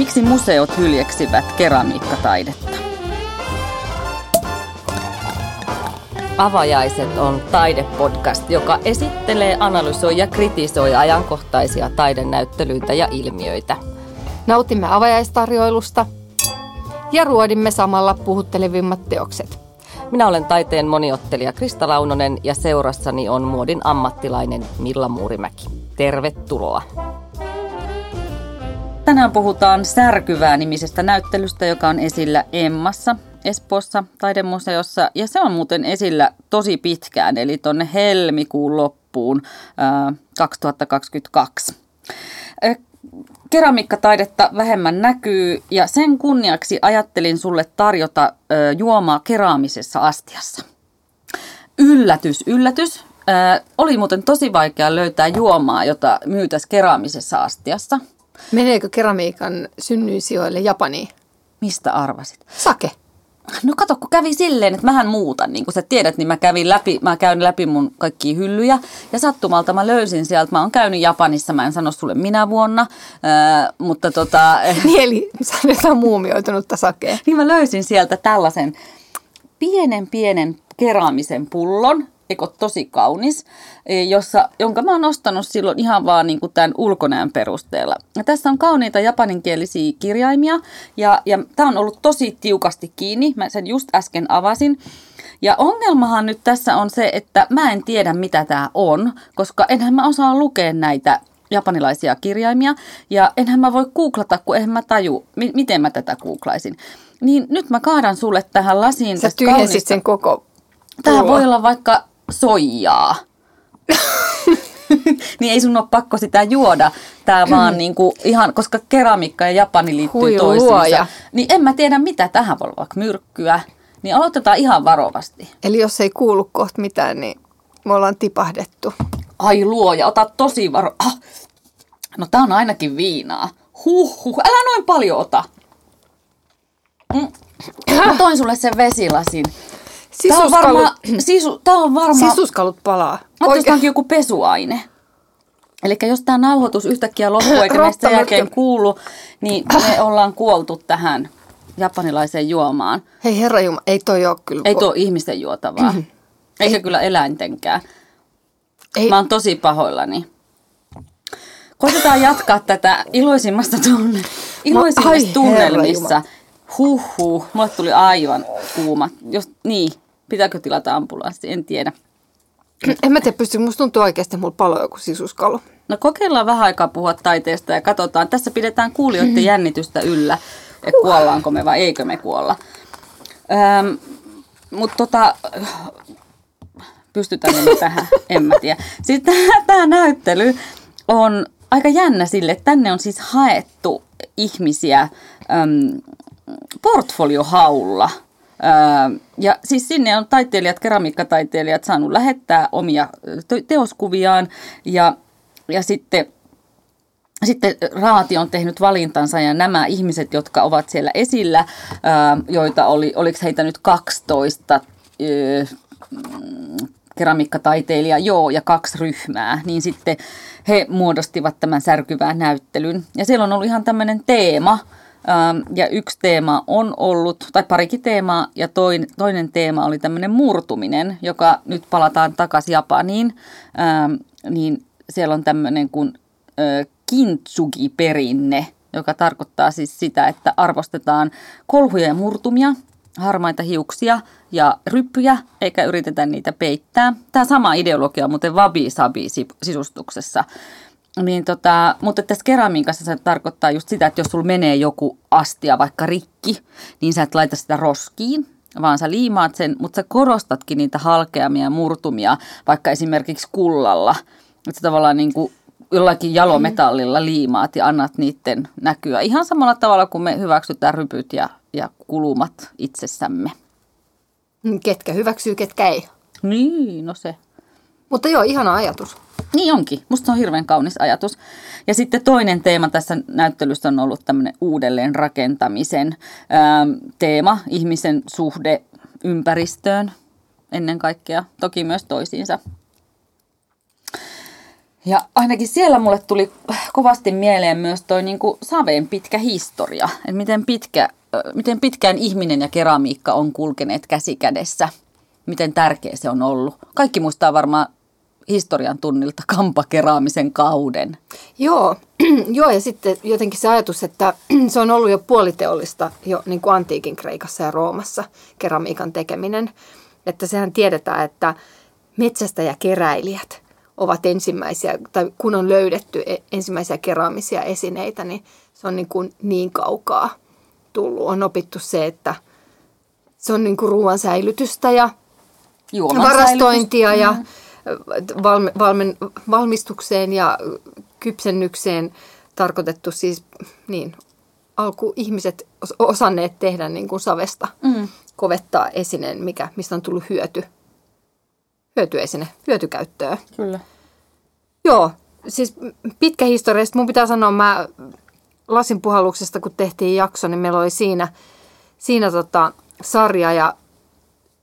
Miksi museot hyljeksivät keramiikkataidetta? Avajaiset on taidepodcast, joka esittelee, analysoi ja kritisoi ajankohtaisia taidenäyttelyitä ja ilmiöitä. Nautimme avajaistarjoilusta ja ruodimme samalla puhuttelevimmat teokset. Minä olen taiteen moniottelija Krista Launonen ja seurassani on muodin ammattilainen Milla Muurimäki. Tervetuloa! Tänään puhutaan Särkyvää nimisestä näyttelystä, joka on esillä Emmassa, Espoossa taidemuseossa. Ja se on muuten esillä tosi pitkään, eli tuonne helmikuun loppuun ää, 2022. Keramiikkataidetta vähemmän näkyy ja sen kunniaksi ajattelin sulle tarjota ö, juomaa keraamisessa astiassa. Yllätys, yllätys. Oli muuten tosi vaikea löytää juomaa, jota myytäisi keraamisessa astiassa – Meneekö keramiikan synnyisijoille Japaniin? Mistä arvasit? Sake. No kato, kun kävi silleen, että mähän muutan, niin kuin sä tiedät, niin mä kävin läpi, mä käyn läpi mun kaikki hyllyjä ja sattumalta mä löysin sieltä, mä oon käynyt Japanissa, mä en sano sulle minä vuonna, äh, mutta tota... niin eli sä oot muumioitunutta sakea. niin mä löysin sieltä tällaisen pienen pienen keraamisen pullon, eikö tosi kaunis, e, jossa, jonka mä oon ostanut silloin ihan vaan niin kuin tämän ulkonäön perusteella. Ja tässä on kauniita japaninkielisiä kirjaimia ja, ja tämä on ollut tosi tiukasti kiinni. Mä sen just äsken avasin. Ja ongelmahan nyt tässä on se, että mä en tiedä mitä tämä on, koska enhän mä osaa lukea näitä japanilaisia kirjaimia. Ja enhän mä voi googlata, kun eihän mä taju, mi- miten mä tätä googlaisin. Niin nyt mä kaadan sulle tähän lasiin. Sä tyhjensit sen koko Tämä voi olla vaikka soijaa. niin ei sun ole pakko sitä juoda. Tää vaan niinku ihan, koska keramiikka ja Japani liittyy Hui toisiinsa. Luoja. Niin en mä tiedä mitä tähän voi olla, vaikka myrkkyä. Niin aloitetaan ihan varovasti. Eli jos ei kuulu kohta mitään, niin me ollaan tipahdettu. Ai luoja, ota tosi varo... Ah. No tää on ainakin viinaa. Huh, huh. älä noin paljon ota. Mm. Mä toin sulle sen vesilasin. Tämä on varma, sisu, tämä on varma... Sisuskalut palaa. Mä joku pesuaine. Eli jos tämä nauhoitus yhtäkkiä loppuu eikä meistä jälkeen kuulu, niin me ollaan kuoltu tähän japanilaiseen juomaan. Hei herra Jumala, ei toi ole kyllä... Ei tuo ihmisten juotavaa. Mm-hmm. Eikä ei. kyllä eläintenkään. Ei. Mä oon tosi pahoillani. Koitetaan jatkaa tätä iloisimmasta tunne, iloisimmista tunnelmissa. Huhhuh, mulle tuli aivan kuuma. Jos, niin, pitääkö tilata ambulanssi, en tiedä. En mä tiedä, pysty, musta tuntuu oikeasti, että mulla palo joku sisuskalu. No kokeillaan vähän aikaa puhua taiteesta ja katsotaan. Tässä pidetään kuulijoiden jännitystä yllä, että kuollaanko me vai eikö me kuolla. Öm, Mutta tota, pystytään me tähän, en mä tiedä. Sitten tämä näyttely on aika jännä sille, että tänne on siis haettu ihmisiä äm, portfoliohaulla. Ja siis sinne on taiteilijat, keramiikkataiteilijat saanut lähettää omia teoskuviaan ja, ja sitten sitten Raati on tehnyt valintansa ja nämä ihmiset, jotka ovat siellä esillä, joita oli, oliko heitä nyt 12 keramiikkataiteilija, joo, ja kaksi ryhmää, niin sitten he muodostivat tämän särkyvän näyttelyn. Ja siellä on ollut ihan tämmöinen teema, ja yksi teema on ollut, tai parikin teemaa, ja toin, toinen teema oli tämmöinen murtuminen, joka nyt palataan takaisin Japaniin. Ähm, niin siellä on tämmöinen kuin kintsugi-perinne, joka tarkoittaa siis sitä, että arvostetaan kolhuja ja murtumia, harmaita hiuksia ja ryppyjä, eikä yritetä niitä peittää. Tämä sama ideologia on muuten wabi-sabi-sisustuksessa. Niin tota, mutta tässä keramiikassa se tarkoittaa just sitä, että jos sulla menee joku astia vaikka rikki, niin sä et laita sitä roskiin, vaan sä liimaat sen, mutta sä korostatkin niitä halkeamia murtumia, vaikka esimerkiksi kullalla. Että sä tavallaan niin kuin jollakin jalometallilla liimaat ja annat niiden näkyä. Ihan samalla tavalla kuin me hyväksytään rypyt ja, ja kulumat itsessämme. Ketkä hyväksyy, ketkä ei. Niin, no se. Mutta joo, ihana ajatus. Niin onkin. Musta se on hirveän kaunis ajatus. Ja sitten toinen teema tässä näyttelyssä on ollut tämmöinen uudelleen rakentamisen ää, teema, ihmisen suhde ympäristöön ennen kaikkea, toki myös toisiinsa. Ja ainakin siellä mulle tuli kovasti mieleen myös toi niin kuin saveen pitkä historia. Että miten, pitkä, miten pitkään ihminen ja keramiikka on kulkeneet käsi kädessä. Miten tärkeä se on ollut. Kaikki muistaa varmaan historian tunnilta kampakeraamisen kauden. Joo, joo, ja sitten jotenkin se ajatus, että se on ollut jo puoliteollista jo niin kuin antiikin Kreikassa ja Roomassa keramiikan tekeminen. Että sehän tiedetään, että metsästä ja keräilijät ovat ensimmäisiä, tai kun on löydetty e- ensimmäisiä keraamisia esineitä, niin se on niin, kuin niin kaukaa tullut. On opittu se, että se on niin kuin ruoan säilytystä ja Juoman varastointia säilytys. ja mm. Valme, valmen, valmistukseen ja kypsennykseen tarkoitettu siis niin, alku ihmiset osanneet tehdä niin kuin savesta, mm. kovettaa esineen, mikä, mistä on tullut hyöty, hyötyesine, hyötykäyttöä. Kyllä. Joo, siis pitkä historia. Sitten mun pitää sanoa, mä lasin puhalluksesta, kun tehtiin jakso, niin meillä oli siinä, siinä tota, sarja ja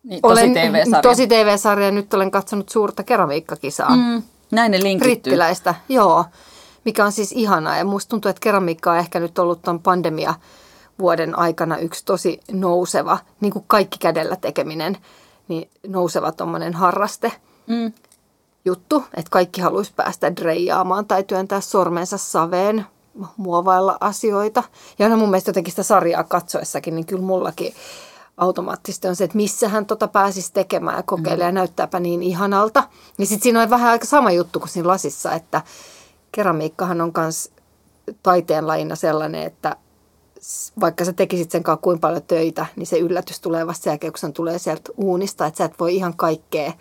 niin, tosi olen, TV-sarja. Tosi TV-sarja. Nyt olen katsonut suurta keramiikkakisaa. Mm, näin ne linkittyy. Brittiläistä, joo. Mikä on siis ihanaa. Ja musta tuntuu, että keramiikka on ehkä nyt ollut tuon pandemia vuoden aikana yksi tosi nouseva, niin kuin kaikki kädellä tekeminen, niin nouseva tuommoinen harraste. Mm juttu, että kaikki haluaisi päästä dreijaamaan tai työntää sormensa saveen, muovailla asioita. Ja aina mun mielestä jotenkin sitä sarjaa katsoessakin, niin kyllä mullakin automaattisesti on se, että missä hän tota pääsisi tekemään ja kokeilemaan mm. ja näyttääpä niin ihanalta. Ja sitten siinä on vähän aika sama juttu kuin siinä lasissa, että keramiikkahan on myös taiteenlajina sellainen, että vaikka sä tekisit sen kanssa kuinka paljon töitä, niin se yllätys tulee vasta sen jälkeen, kun se tulee sieltä uunista, että sä et voi ihan kaikkea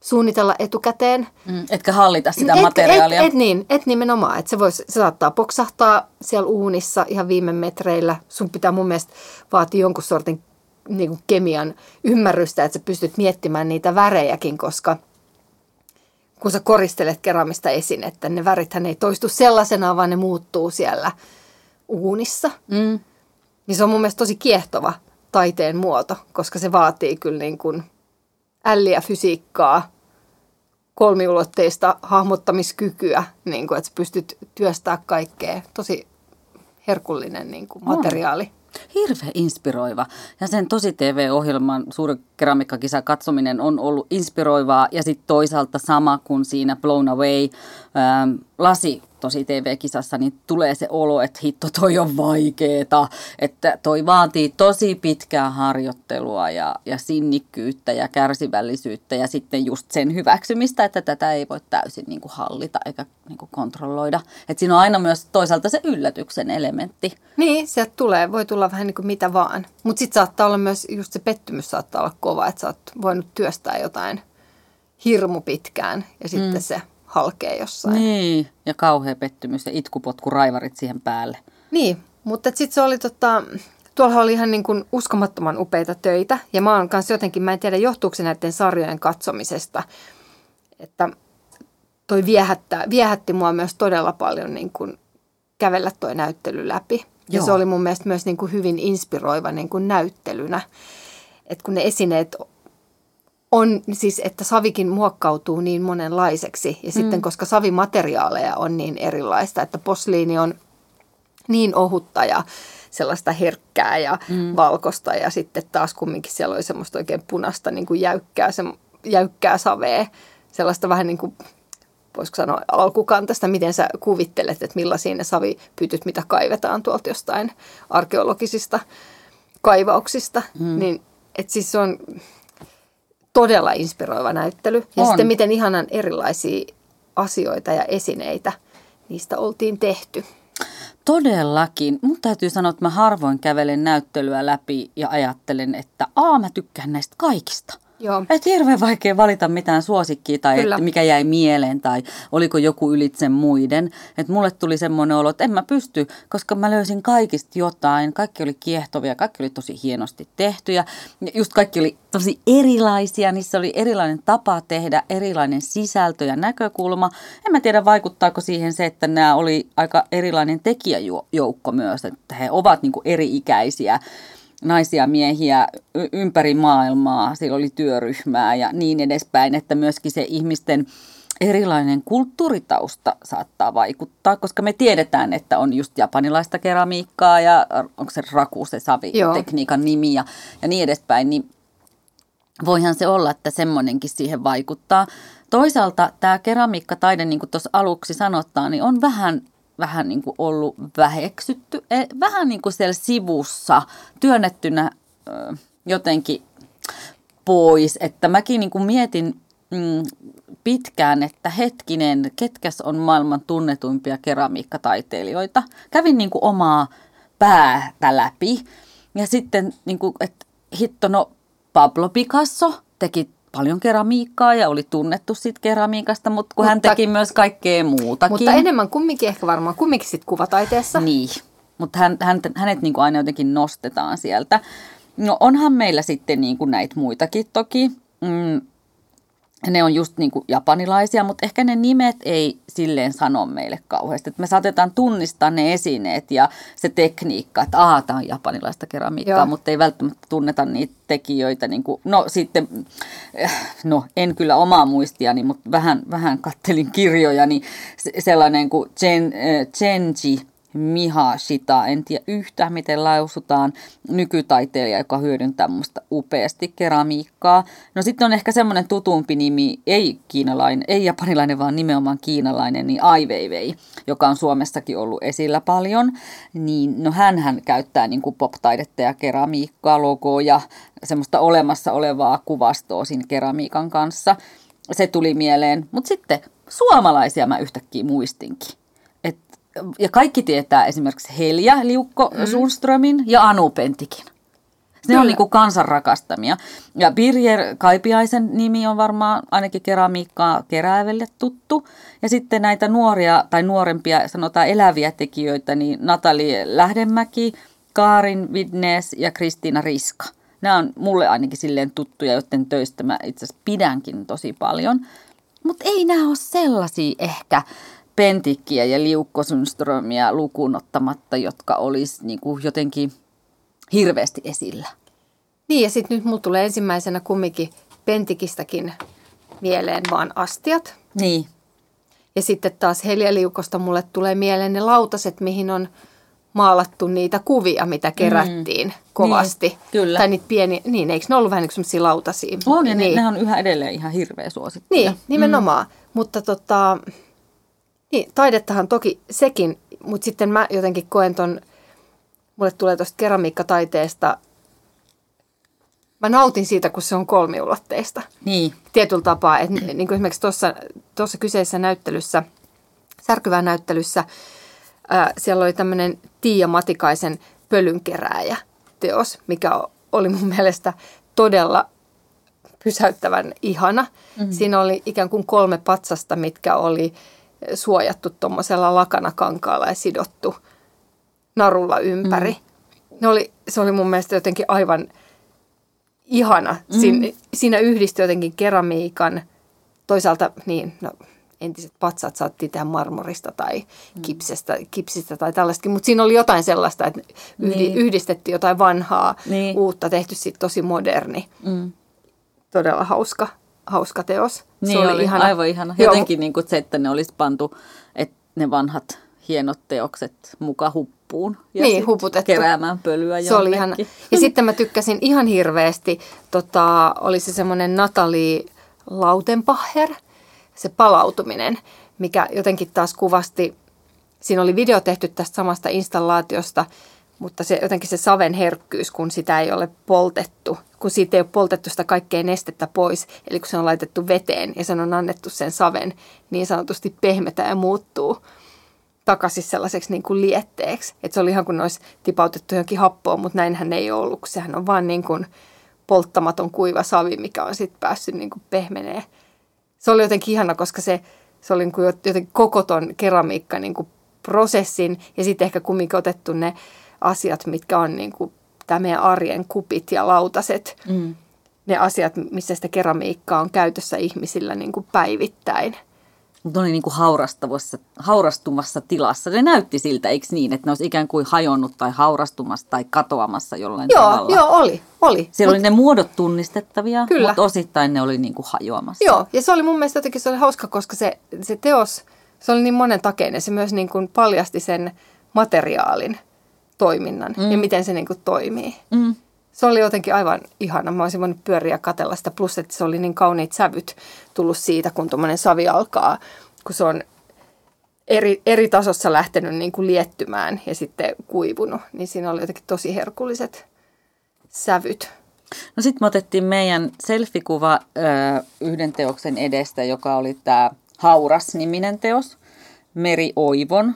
suunnitella etukäteen. Mm, etkä hallita sitä et, materiaalia. Et, et, niin, et nimenomaan. Että se, vois, se saattaa poksahtaa siellä uunissa ihan viime metreillä. Sun pitää mun mielestä vaatia jonkun sortin niin kuin kemian ymmärrystä, että sä pystyt miettimään niitä värejäkin, koska kun sä koristelet keramista esinettä, ne värithän ei toistu sellaisena, vaan ne muuttuu siellä uunissa. Mm. Niin se on mun mielestä tosi kiehtova taiteen muoto, koska se vaatii kyllä niin kuin – älliä fysiikkaa, kolmiulotteista hahmottamiskykyä, niin kuin, että sä pystyt työstämään kaikkea. Tosi herkullinen niin kuin, materiaali. Hirveän inspiroiva. Ja sen tosi TV-ohjelman suuri keramiikkakisa katsominen on ollut inspiroivaa ja sitten toisaalta sama kuin siinä Blown Away ähm, lasi tosi TV-kisassa, niin tulee se olo, että hitto toi on vaikeeta, että toi vaatii tosi pitkää harjoittelua ja, ja sinnikkyyttä ja kärsivällisyyttä ja sitten just sen hyväksymistä, että tätä ei voi täysin niin kuin hallita eikä niin kuin kontrolloida. Että siinä on aina myös toisaalta se yllätyksen elementti. Niin, sieltä tulee, voi tulla vähän niin kuin mitä vaan, mutta sitten saattaa olla myös just se pettymys saattaa olla kova, että sä oot voinut työstää jotain hirmu pitkään ja sitten mm. se halkee jossain. Niin, ja kauhea pettymys ja itkupotku raivarit siihen päälle. Niin, mutta sitten se oli tota, tuolla oli ihan niin kuin uskomattoman upeita töitä. Ja mä oon kanssa jotenkin, mä en tiedä johtuuko se näiden sarjojen katsomisesta, että toi viehättää, viehätti mua myös todella paljon niin kuin kävellä toi näyttely läpi. Joo. Ja se oli mun mielestä myös niin kuin hyvin inspiroiva niin kuin näyttelynä. Että kun ne esineet on siis, että savikin muokkautuu niin monenlaiseksi. Ja mm. sitten, koska savimateriaaleja on niin erilaista, että posliini on niin ohutta ja sellaista herkkää ja mm. valkosta. Ja sitten taas kumminkin siellä oli semmoista oikein punasta niin kuin jäykkää, se, jäykkää savea. Sellaista vähän niin kuin, voisiko sanoa alkukantaista, miten sä kuvittelet, että millaisia ne savipytyt, mitä kaivetaan tuolta jostain arkeologisista kaivauksista. Mm. Niin, että siis se on todella inspiroiva näyttely. Ja on. sitten miten ihanan erilaisia asioita ja esineitä niistä oltiin tehty. Todellakin. Mun täytyy sanoa, että mä harvoin kävelen näyttelyä läpi ja ajattelen, että aa mä tykkään näistä kaikista – Joo. Että hirveän vaikea valita mitään suosikkia tai että mikä jäi mieleen tai oliko joku ylitse muiden. Että mulle tuli semmoinen olo, että en mä pysty, koska mä löysin kaikista jotain. Kaikki oli kiehtovia, kaikki oli tosi hienosti tehtyjä. Just kaikki oli tosi erilaisia, niissä oli erilainen tapa tehdä, erilainen sisältö ja näkökulma. En mä tiedä, vaikuttaako siihen se, että nämä oli aika erilainen tekijäjoukko myös, että he ovat niin eri-ikäisiä naisia miehiä ympäri maailmaa, siellä oli työryhmää ja niin edespäin, että myöskin se ihmisten erilainen kulttuuritausta saattaa vaikuttaa, koska me tiedetään, että on just japanilaista keramiikkaa ja onko se raku se savitekniikan nimi ja, ja niin edespäin, niin voihan se olla, että semmoinenkin siihen vaikuttaa. Toisaalta tämä keramiikkataide, niin kuin tuossa aluksi sanottaan, niin on vähän vähän niin kuin ollut väheksytty, e, vähän niin kuin siellä sivussa, työnnettynä jotenkin pois. Että mäkin niin kuin mietin mm, pitkään, että hetkinen, ketkäs on maailman tunnetuimpia keramiikkataiteilijoita. Kävin niin kuin omaa päätä läpi ja sitten, niin kuin, että hitto, no Pablo Picasso teki paljon keramiikkaa ja oli tunnettu siitä keramiikasta, mutta kun mutta, hän teki myös kaikkea muutakin. Mutta enemmän kumminkin ehkä varmaan, kumminkin sitten kuvataiteessa. Niin, mutta hän, hän, hänet niin kuin aina jotenkin nostetaan sieltä. No onhan meillä sitten niin kuin näitä muitakin toki. Mm, ne on just niin kuin japanilaisia, mutta ehkä ne nimet ei silleen sano meille kauheasti. Että me saatetaan tunnistaa ne esineet ja se tekniikka, että aah, tämä on japanilaista keramiikkaa, Joo. mutta ei välttämättä tunneta niitä tekijöitä. Niin kuin, no sitten, eh, no en kyllä omaa muistiani, mutta vähän, vähän kattelin kirjoja, niin sellainen kuin Chen, äh, Chenji Mihashita. En tiedä yhtään, miten lausutaan nykytaiteilija, joka hyödyntää musta upeasti keramiikkaa. No sitten on ehkä semmoinen tutumpi nimi, ei kiinalainen, ei japanilainen, vaan nimenomaan kiinalainen, niin Ai Weiwei, joka on Suomessakin ollut esillä paljon. Niin no hän käyttää niin kuin pop-taidetta ja keramiikkaa, logoa ja semmoista olemassa olevaa kuvastoa siinä keramiikan kanssa. Se tuli mieleen, mutta sitten suomalaisia mä yhtäkkiä muistinkin ja kaikki tietää esimerkiksi Helja Liukko mm. Sundströmin ja Anu Pentikin. Ne on niinku kansan rakastamia. Ja Birger Kaipiaisen nimi on varmaan ainakin keramiikkaa kerääville tuttu. Ja sitten näitä nuoria tai nuorempia, sanotaan eläviä tekijöitä, niin Natali Lähdemäki, Kaarin Vidnes ja Kristiina Riska. Nämä on mulle ainakin silleen tuttuja, joten töistä mä itse asiassa pidänkin tosi paljon. Mutta ei nämä ole sellaisia ehkä Pentikkiä ja Liukko Sundströmiä lukuun ottamatta, jotka olisi niin kuin jotenkin hirveästi esillä. Niin ja sitten nyt mulla tulee ensimmäisenä kumminkin Pentikistäkin mieleen vaan astiat. Niin. Ja sitten taas Helja Liukosta mulle tulee mieleen ne lautaset, mihin on maalattu niitä kuvia, mitä kerättiin mm. kovasti. Niin, kyllä. Tai niitä pieni, niin eikö ne ollut vähän niin lautasia? On, ja niin. ne, ne on yhä edelleen ihan hirveä suosittuja. Niin, nimenomaan. Mm. Mutta tota, niin, taidettahan toki sekin, mutta sitten mä jotenkin koen ton, mulle tulee tuosta keramiikkataiteesta, mä nautin siitä, kun se on kolmiulotteista. Niin. Tietyllä tapaa, että niin kuin esimerkiksi tuossa, tuossa kyseisessä näyttelyssä, särkyvää näyttelyssä, ää, siellä oli tämmöinen Tiia Matikaisen pölynkerääjä teos, mikä oli mun mielestä todella pysäyttävän ihana. Mm-hmm. Siinä oli ikään kuin kolme patsasta, mitkä oli suojattu tuommoisella lakanakankaalla ja sidottu narulla ympäri. Mm. Ne oli, se oli mun mielestä jotenkin aivan ihana. Mm. Siinä, siinä yhdistyi jotenkin keramiikan, toisaalta niin, no, entiset patsat saatiin tehdä marmorista tai mm. kipsestä, kipsistä tai tällaistakin, mutta siinä oli jotain sellaista, että yhdi, niin. yhdistettiin jotain vanhaa, niin. uutta, tehty sitten tosi moderni. Mm. Todella hauska hauska teos. Niin se oli, oli ihana. aivan ihana. Jotenkin niin kuin se, että ne olisi pantu, että ne vanhat hienot teokset muka huppuun. Ja niin, huputettu. keräämään pölyä Se oli ihana. Ja sitten mä tykkäsin ihan hirveästi, tota, oli se semmoinen Natalie Lautenpacher, se palautuminen, mikä jotenkin taas kuvasti, siinä oli video tehty tästä samasta installaatiosta, mutta se, jotenkin se saven herkkyys, kun sitä ei ole poltettu, kun siitä ei ole poltettu sitä kaikkea nestettä pois, eli kun se on laitettu veteen ja sen on annettu sen saven niin sanotusti pehmetä ja muuttuu takaisin sellaiseksi niin kuin lietteeksi. Että se oli ihan kuin olisi tipautettu johonkin happoon, mutta näinhän ei ollut, kun sehän on vaan niin kuin polttamaton kuiva savi, mikä on sitten päässyt niin kuin pehmenee. Se oli jotenkin ihana, koska se, se oli niin kuin jotenkin koko ton keramiikka niin kuin prosessin ja sitten ehkä kumminkin otettu ne asiat, mitkä on niin kuin tämä meidän arjen kupit ja lautaset, mm. ne asiat, missä sitä keramiikkaa on käytössä ihmisillä niin kuin päivittäin. mutta ne oli niin kuin haurastumassa tilassa. Ne näytti siltä, eikö niin, että ne olisi ikään kuin hajonnut tai haurastumassa tai katoamassa jollain Joo, tavalla. joo, oli, oli. Siellä Mut- oli ne muodot tunnistettavia, Kyllä. mutta osittain ne oli niin kuin hajoamassa. Joo, ja se oli mun mielestä jotenkin se oli hauska, koska se, se teos, se oli niin monen takeinen. Se myös niin kuin paljasti sen materiaalin toiminnan mm. ja miten se niin kuin toimii. Mm. Se oli jotenkin aivan ihana. Mä olisin voinut pyöriä katella sitä. Plus, että se oli niin kauniit sävyt tullut siitä, kun tuommoinen savi alkaa, kun se on eri, eri tasossa lähtenyt niin kuin liettymään ja sitten kuivunut. Niin siinä oli jotenkin tosi herkulliset sävyt. No sitten me otettiin meidän selfikuva yhden teoksen edestä, joka oli tämä Hauras-niminen teos, Meri Oivon,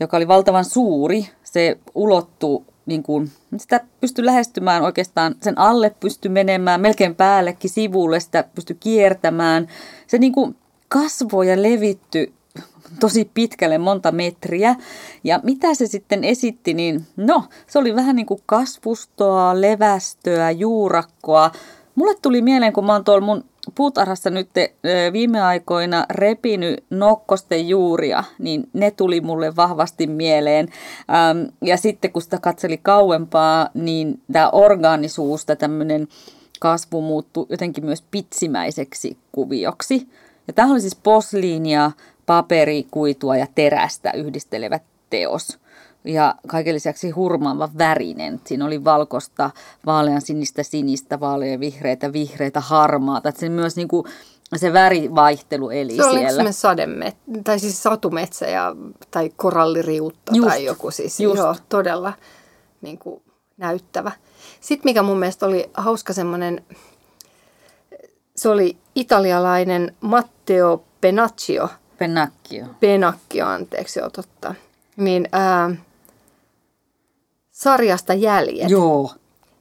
joka oli valtavan suuri. Se ulottui, niin kuin, sitä pystyi lähestymään oikeastaan, sen alle pystyi menemään melkein päällekin sivulle, sitä pystyi kiertämään. Se niin kuin kasvoi ja levitty tosi pitkälle, monta metriä. Ja mitä se sitten esitti, niin no, se oli vähän niin kuin kasvustoa, levästöä, juurakkoa. Mulle tuli mieleen, kun mä oon tuolla mun puutarhassa nyt viime aikoina repinyt nokkosten juuria, niin ne tuli mulle vahvasti mieleen. Ja sitten kun sitä katseli kauempaa, niin tämä orgaanisuus, tämä tämmöinen kasvu muuttui jotenkin myös pitsimäiseksi kuvioksi. Ja tämä oli siis posliinia, paperi, kuitua ja terästä yhdistelevä teos. Ja kaiken lisäksi hurmaava värinen. Siinä oli valkosta, vaalean sinistä, sinistä, vaalean vihreitä, vihreitä, harmaata. Että se myös niin kuin, se värivaihtelu eli Se oli siellä. semmoinen sademetsä, tai siis satumetsä ja, tai koralliriutta Just, tai joku siis. just. Joo, todella niin kuin, näyttävä. Sitten mikä mun mielestä oli hauska semmoinen, se oli italialainen Matteo Penaccio, Pennacchio. Penacchio, anteeksi, joo totta, niin ää, sarjasta Jäljet. Joo.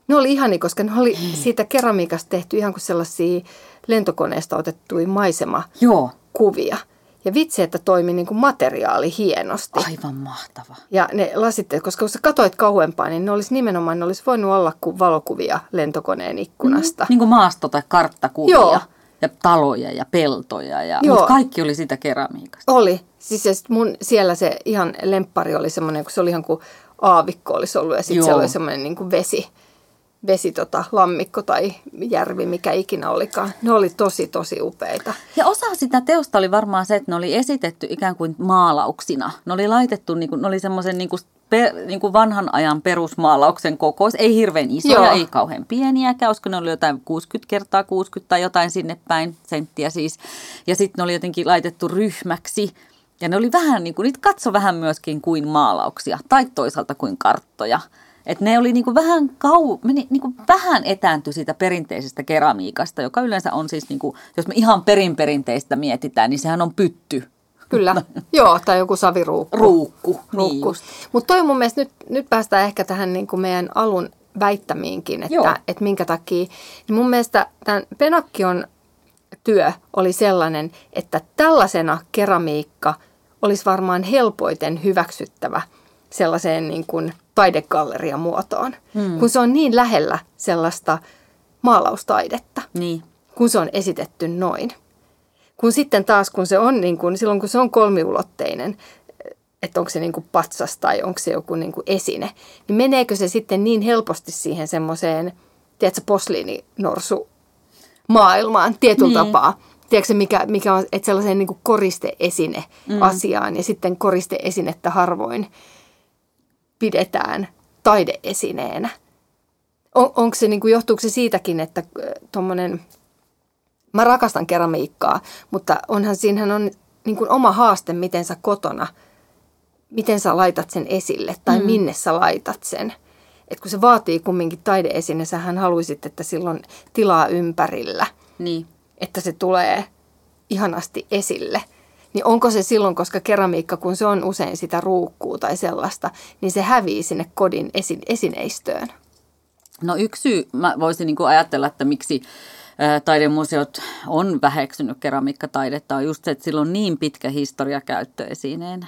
Ne oli ihani, koska ne oli siitä keramiikasta tehty ihan kuin sellaisia lentokoneesta otettuja maisemakuvia. Joo. Ja vitsi, että toimi niin kuin materiaali hienosti. Aivan mahtava. Ja ne lasitteet, koska kun sä katoit kauempaa, niin ne olisi nimenomaan, ne olisi voinut olla kuin valokuvia lentokoneen ikkunasta. Niin kuin maasto- tai karttakuvia. Joo. Ja taloja ja peltoja. Ja, Joo. mutta kaikki oli sitä keramiikasta. Oli. Siis mun siellä se ihan lemppari oli semmoinen, kun se oli ihan kuin aavikko olisi ollut ja sitten siellä oli semmoinen niin kuin vesi, vesi tota, lammikko tai järvi, mikä ikinä olikaan. Ne oli tosi, tosi upeita. Ja osa sitä teosta oli varmaan se, että ne oli esitetty ikään kuin maalauksina. Ne oli laitettu, niin kuin, ne oli semmoisen niin kuin, per, niin kuin vanhan ajan perusmaalauksen kokois. Ei hirveän isoja, Joo. ei kauhean pieniäkään. Olisiko ne oli jotain 60 kertaa 60 tai jotain sinne päin, senttiä siis. Ja sitten ne oli jotenkin laitettu ryhmäksi. Ja ne oli vähän niin kuin, niitä katso vähän myöskin kuin maalauksia tai toisaalta kuin karttoja. Et ne oli niinku vähän, kau, meni, niinku vähän etääntyi siitä perinteisestä keramiikasta, joka yleensä on siis, niinku, jos me ihan perinperinteistä mietitään, niin sehän on pytty. Kyllä, joo, tai joku saviruukku. Ruukku, niin Ruukku. just. Mutta toi mun mielestä nyt, nyt päästään ehkä tähän niin kuin meidän alun väittämiinkin, että, että minkä takia. Niin mun mielestä tämän Penakkion työ oli sellainen, että tällaisena keramiikka olisi varmaan helpoiten hyväksyttävä sellaiseen niin kuin taidegallerian muotoon, hmm. kun se on niin lähellä sellaista maalaustaidetta Niin. kun se on esitetty noin. Kun sitten taas, kun se on, niin kun, silloin kun se on kolmiulotteinen, että onko se niin kuin patsas tai onko se joku niin kuin esine, niin meneekö se sitten niin helposti siihen semmoiseen, tiedätkö, posliininorsu maailmaan tietyllä Niin. tapaa. Tiedätkö, mikä, mikä on, että sellaiseen niin koristeesine mm. asiaan ja sitten koristeesinettä harvoin pidetään taideesineenä. On, onko se, niin kuin, johtuuko se siitäkin, että tuommoinen, mä rakastan keramiikkaa, mutta onhan siinähän on niin kuin oma haaste, miten sä kotona, miten sä laitat sen esille tai mm. minne sä laitat sen. Et kun se vaatii kumminkin taideesine, sähän haluaisit, että silloin tilaa ympärillä, Niin. että se tulee ihanasti esille. Niin onko se silloin, koska keramiikka, kun se on usein sitä ruukkuu tai sellaista, niin se hävii sinne kodin esi- esineistöön. No yksi syy, mä voisin niin kuin ajatella, että miksi taidemuseot on väheksynyt keramiikkataidetta, on just se, että sillä on niin pitkä historia käyttöesineenä.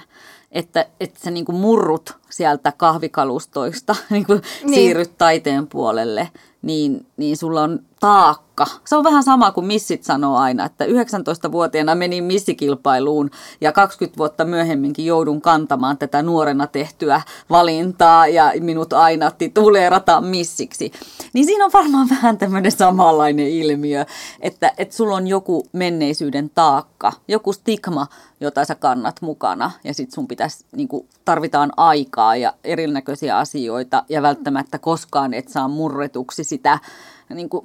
että, että sä niin kuin murrut sieltä kahvikalustoista, niin kuin Niin. siirryt taiteen puolelle, niin, niin sulla on taakka. Se on vähän sama kuin missit sanoo aina, että 19-vuotiaana menin missikilpailuun ja 20 vuotta myöhemminkin joudun kantamaan tätä nuorena tehtyä valintaa ja minut ainatti tuleerata missiksi. Niin siinä on varmaan vähän tämmöinen samanlainen ilmiö, että, että sulla on joku menneisyyden taakka, joku stigma, jota sä kannat mukana ja sit sun pitäisi, niin kuin, tarvitaan aikaa ja erinäköisiä asioita ja välttämättä koskaan et saa murretuksi sitä niin kuin,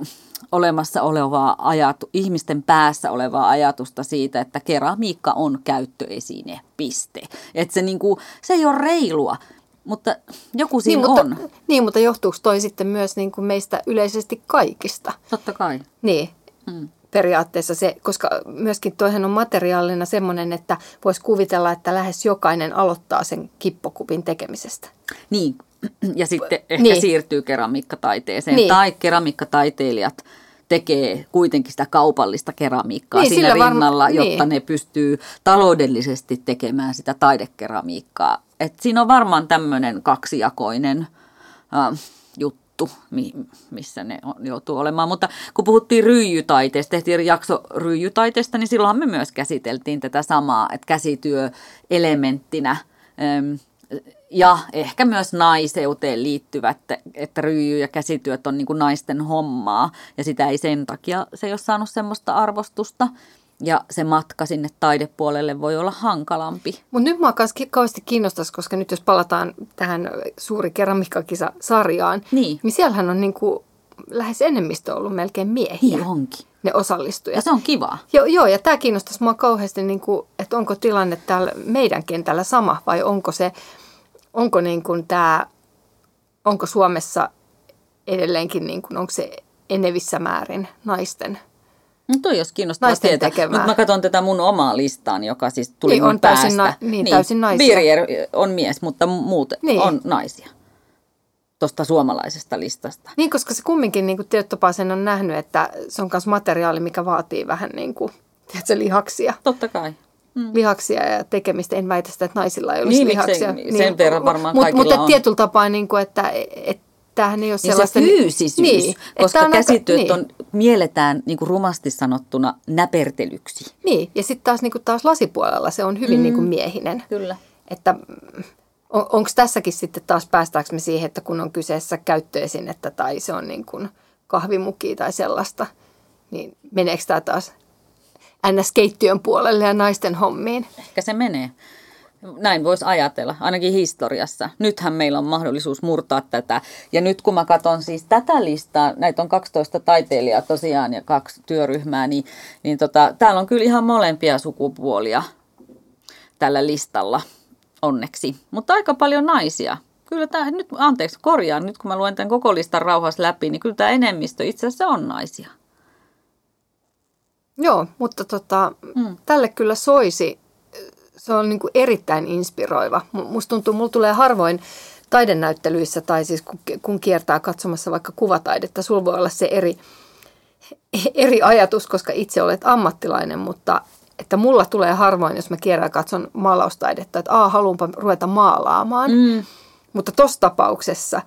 olemassa olevaa ajatu, ihmisten päässä olevaa ajatusta siitä, että keramiikka on käyttöesine, piste. Että se, niin kuin, se ei ole reilua, mutta joku siinä niin, on. mutta, niin, mutta johtuuko toi sitten myös niin kuin meistä yleisesti kaikista? Totta kai. Niin, Mm. Periaatteessa se, koska myöskin toihan on materiaalina semmoinen, että voisi kuvitella, että lähes jokainen aloittaa sen kippokupin tekemisestä. Niin, ja sitten ehkä Niin. siirtyy keramiikkataiteeseen. Niin. Tai keramiikkataiteilijat tekee kuitenkin sitä kaupallista keramiikkaa Niin, siinä sillä varma- rinnalla, jotta niin. ne pystyy taloudellisesti tekemään sitä taidekeramiikkaa. Et siinä on varmaan tämmöinen kaksijakoinen äh, juttu, mi- missä ne on, joutuu olemaan. Mutta kun puhuttiin ryijytaiteesta, tehtiin jakso ryijytaiteesta, niin silloinhan me myös käsiteltiin tätä samaa, että käsityö elementtinä ja ehkä myös naiseuteen liittyvät, että ryijy- ja käsityöt on niin kuin naisten hommaa ja sitä ei sen takia, se ei ole saanut semmoista arvostusta. Ja se matka sinne taidepuolelle voi olla hankalampi. Mutta nyt mua myös kauheasti kiinnostaisi, koska nyt jos palataan tähän suuri keramiikkakisa-sarjaan, Niin. niin siellähän on niin kuin lähes enemmistö ollut melkein miehiä, Niin onkin. ne osallistujat. Ja se on kivaa. Joo, joo, ja tämä kiinnostaisi mua kauheasti, niin kuin, että onko tilanne täällä meidän kentällä sama vai onko se, onko niin kuin tämä, onko Suomessa edelleenkin, niin kuin, onko se enevissä määrin naisten? No toi olisi kiinnostavaa tietää. tekemää. Mutta mä katson tätä mun omaa listaani, joka siis tuli Niin, mun on täysin päästä. na- niin, täysin naisia. Birger on mies, mutta muut Niin. on naisia. Tuosta suomalaisesta listasta. Niin, koska se kumminkin niin Tiettopaisen on nähnyt, että se on myös materiaali, mikä vaatii vähän niin kuin, tiedätkö, lihaksia. Totta kai. Mm. Lihaksia ja tekemistä. En väitä sitä, että naisilla ei olisi Niin, lihaksia. sen verran varmaan mut, kaikilla Mutta on. tietyllä tapaa, niin kuin, että, että tämähän ei ole Niin sellaista... se fyysisyys, niin, koska on aika- käsityöt niin. on, mielletään niin kuin rumasti sanottuna näpertelyksi. Niin, ja sitten taas, niin kuin taas lasipuolella se on hyvin mm. niin kuin miehinen. Kyllä. Että on, onko tässäkin sitten taas, päästäänkö me siihen, että kun on kyseessä käyttöesinettä tai se on niin kuin kahvimuki tai sellaista, niin meneekö tämä taas NS-keittiön puolelle ja naisten hommiin? Ehkä se menee. Näin voisi ajatella, ainakin historiassa. Nythän meillä on mahdollisuus murtaa tätä. Ja nyt kun mä katson siis tätä listaa, näitä on 12 taiteilijaa tosiaan ja kaksi työryhmää, niin, niin tota, täällä on kyllä ihan molempia sukupuolia tällä listalla, onneksi. Mutta aika paljon naisia. Kyllä tämä, nyt, anteeksi, korjaan, nyt kun mä luen tämän koko listan rauhassa läpi, niin kyllä tämä enemmistö itse asiassa on naisia. Joo, mutta tota, mm. tälle kyllä soisi. Se on niin kuin erittäin inspiroiva. Mu- Musta tuntuu, mulla tulee harvoin taidenäyttelyissä tai siis kun, kun kiertää katsomassa vaikka kuvataidetta, sulla voi olla se eri, eri ajatus, koska itse olet ammattilainen, mutta että mulla tulee harvoin, jos mä kierrän katson maalaustaidetta, että aa, haluanpa ruveta maalaamaan. Mm. Mutta tuossa tapauksessa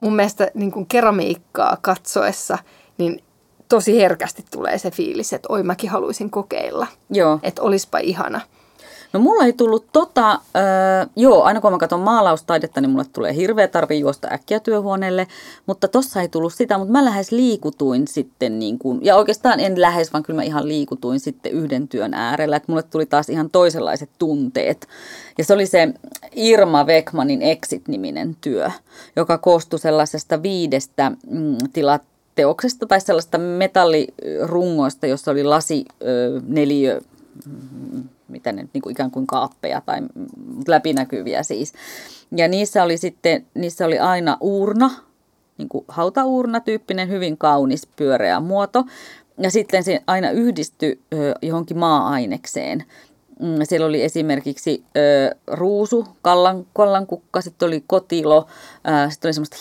mun mielestä niin kuin keramiikkaa katsoessa, niin tosi herkästi tulee se fiilis, että oi mäkin haluaisin kokeilla. Joo. Että olispa ihana. No mulla ei tullut tota, öö, joo, aina kun mä katson maalaustaidetta, niin mulle tulee hirveä tarve juosta äkkiä työhuoneelle, mutta tossa ei tullut sitä, mutta mä lähes liikutuin sitten, niin kuin, ja oikeastaan en lähes, vaan kyllä mä ihan liikutuin sitten yhden työn äärellä, että mulle tuli taas ihan toisenlaiset tunteet. Ja se oli se Irma Wegmanin Exit-niminen työ, joka koostui sellaisesta viidestä mm, tilat teoksesta tai sellaista metallirungoista, jossa oli lasi ö, neliö, mm, mitä ne niin kuin ikään kuin kaappeja tai läpinäkyviä siis. Ja niissä oli sitten, niissä oli aina uurna, niin kuin hautauurna tyyppinen, hyvin kaunis pyöreä muoto. Ja sitten se aina yhdistyi johonkin maa-ainekseen. Mm, Siellä oli esimerkiksi ö, ruusu, kallan, kallankukka, sitten oli kotilo, sitten oli semmoista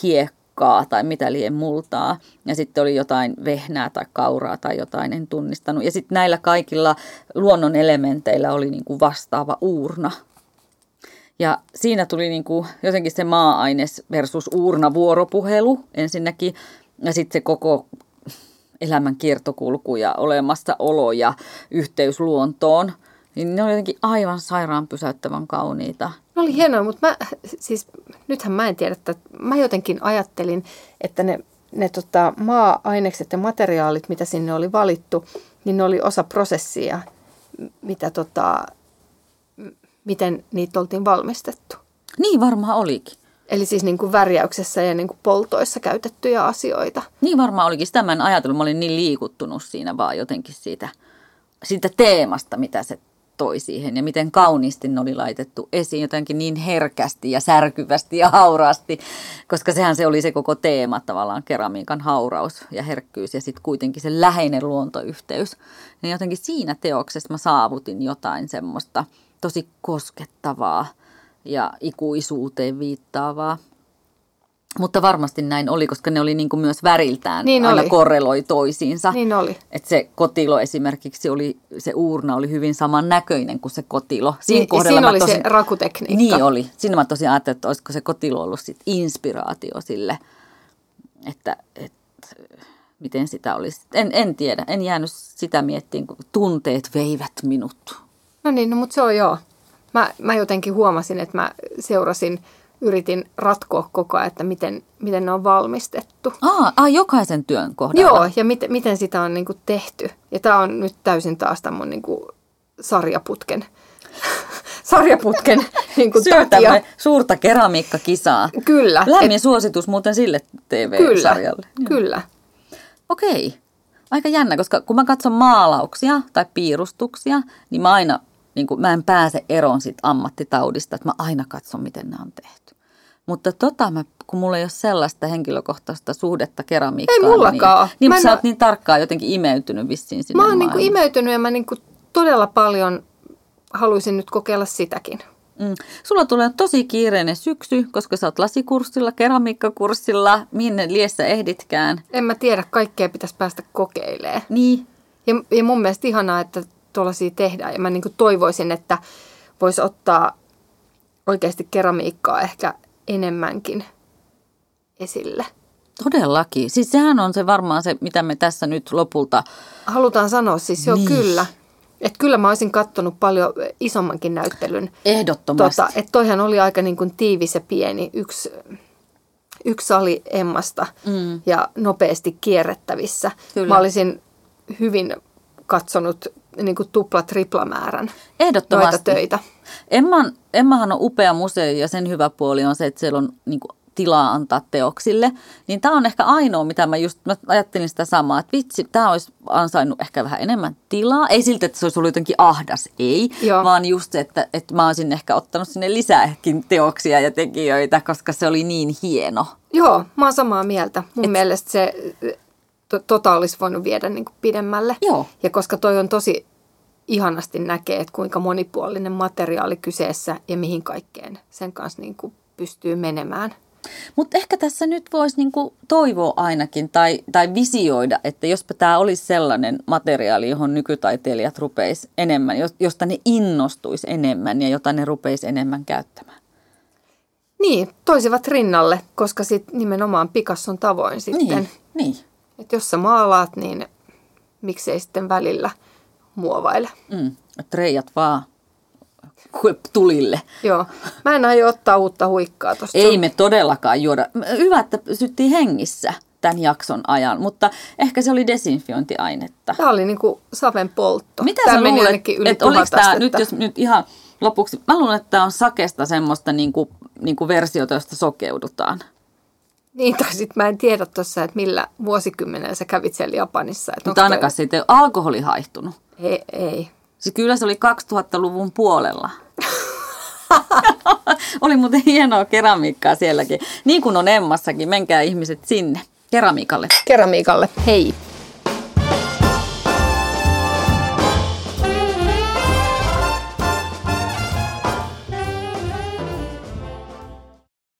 hiekkaa tai mitä lie multaa. Ja sitten oli jotain vehnää tai kauraa tai jotain, en tunnistanut. Ja sitten näillä kaikilla luonnon elementeillä oli niin kuin vastaava uurna. Ja siinä tuli niin kuin jotenkin se maa-aines versus uurna vuoropuhelu ensinnäkin. Ja sitten se koko elämän kiertokulku ja olemassaolo ja yhteys luontoon. Niin ne oli jotenkin aivan sairaan pysäyttävän kauniita. Ne oli hienoa, mutta mä, siis, nythän mä en tiedä, että mä jotenkin ajattelin, että ne, ne tota, maa-ainekset ja materiaalit, mitä sinne oli valittu, niin ne oli osa prosessia, mitä tota, miten niitä oltiin valmistettu. Niin varmaan olikin. Eli siis niin kuin värjäyksessä ja niin kuin poltoissa käytettyjä asioita. Niin varmaan olikin. Sitä mä en ajatellut. Mä olin niin liikuttunut siinä vaan jotenkin siitä, siitä teemasta, mitä se toi siihen. Ja miten kauniisti ne oli laitettu esiin jotenkin niin herkästi ja särkyvästi ja hauraasti. Koska sehän se oli se koko teema tavallaan, keramiikan hauraus ja herkkyys ja sitten kuitenkin se läheinen luontoyhteys. Niin jotenkin siinä teoksessa mä saavutin jotain semmoista tosi koskettavaa ja ikuisuuteen viittaavaa. Mutta varmasti näin oli, koska ne oli niin kuin myös väriltään Niin aina oli. korreloi toisiinsa. Niin oli. Et se kotilo esimerkiksi oli, se uurna oli hyvin saman näköinen kuin se kotilo. Siinä, Niin, kohdalla siinä oli tosi, se rakutekniikka. Niin oli. Siinä mä tosi ajattelin, että olisiko se kotilo ollut sit inspiraatio sille, että, että miten sitä olisi. En, en tiedä, en jäänyt sitä miettimään, kun tunteet veivät minut. No niin, no, mutta se on joo. Mä, mä jotenkin huomasin, että mä seurasin, yritin ratkoa koko ajan, että miten, miten ne on valmistettu. Aa, aa jokaisen työn kohdalla. Joo, ja mit, miten sitä on niin kuin tehty. Ja tämä on nyt täysin taas tämän mun niin kuin sarjaputken, sarjaputken niin kuin takia. Suurta keramiikkakisaa. Kyllä. Lämmin suositus muuten sille Kyllä, TV-sarjalle. kyllä. Okei. Aika jännä, koska kun mä katson maalauksia tai piirustuksia, niin mä aina, niin kun, mä en pääse eroon siitä ammattitaudista, että mä aina katson, miten ne on tehty. Mutta tota, mä, kun mulla ei ole sellaista henkilökohtaista suhdetta keramiikkaan, Ei mullakaan. niin, niin Mä en sä oo- oot niin tarkkaan jotenkin imeytynyt vissiin sinne Mä oon niin kuin imeytynyt ja mä niin kuin todella paljon haluaisin nyt kokeilla sitäkin. Mm. Sulla tulee tosi kiireinen syksy, koska sä oot lasikurssilla, keramiikkakurssilla, minne liessä ehditkään. En mä tiedä, kaikkea pitäisi päästä kokeilemaan. Niin, Ja, ja mun mielestä ihanaa, että tuollaisia tehdään. Ja mä niin kuin toivoisin, että voisi ottaa oikeasti keramiikkaa ehkä enemmänkin esille. todellakin. Siis sehän on se varmaan se, mitä me tässä nyt lopulta Halutaan sanoa siis jo Niin. kyllä. Että kyllä mä olisin kattonut paljon isommankin näyttelyn. ehdottomasti. Tota, että toihan oli aika niin kuin tiivis ja pieni. Yksi, yksi sali Emmasta Mm. ja nopeasti kierrettävissä. Kyllä. Mä olisin hyvin katsonut niin kuin tupla triplamäärän Ehdottomasti. noita töitä. Emman, Emmahan on upea museo ja sen hyvä puoli on se, että siellä on niin kuin, tilaa antaa teoksille. Niin tämä on ehkä ainoa, mitä mä just mä ajattelin sitä samaa, että vitsi, tämä olisi ansainnut ehkä vähän enemmän tilaa. Ei siltä, että se olisi ollut jotenkin ahdas, ei, Joo. vaan just se, että, että mä olisin ehkä ottanut sinne lisääkin teoksia ja tekijöitä, koska se oli niin hieno. Joo, mä oon samaa mieltä. Mun Et... mielestä se to, tota olisi voinut viedä niin kuin pidemmälle. Joo. Ja koska toi on tosi ihanasti näkee, että kuinka monipuolinen materiaali kyseessä ja mihin kaikkeen sen kanssa niin kuin pystyy menemään. Mutta ehkä tässä nyt voisi niinku toivoa ainakin tai, tai visioida, että jospa tämä olisi sellainen materiaali, johon nykytaiteilijat rupeisi enemmän, jos- josta ne innostuisi enemmän ja jota ne rupeisi enemmän käyttämään. Niin, toisivat rinnalle, koska sit nimenomaan Picasson tavoin sitten. Niin, niin. Että jos sä maalaat, niin miksei sitten välillä muovaile. Mm. että Reijat vaan tulille. Joo, mä en aio ottaa uutta huikkaa tosta. Ei me todellakaan juoda. Hyvä, että pysyttiin hengissä tämän jakson ajan, mutta ehkä se oli desinfiointiainetta. Tämä oli niinku saven poltto. Mitä Tää sä meni luulet, että oliko tämä nyt, jos nyt ihan lopuksi, mä luulen, että tämä on sakesta semmoista niinku, niinku versiota, josta sokeudutaan. Niin, tai sitten mä en tiedä tuossa, että millä vuosikymmenellä sä kävit siellä Japanissa. Mutta ainakaan siitä ei ole alkoholi haihtunut. Ei, ei. Siis kyllä se oli 2000-luvun puolella. oli muuten hienoa keramiikkaa sielläkin. Niin kuin on Emmassakin, menkää ihmiset sinne keramiikalle. Keramiikalle, hei.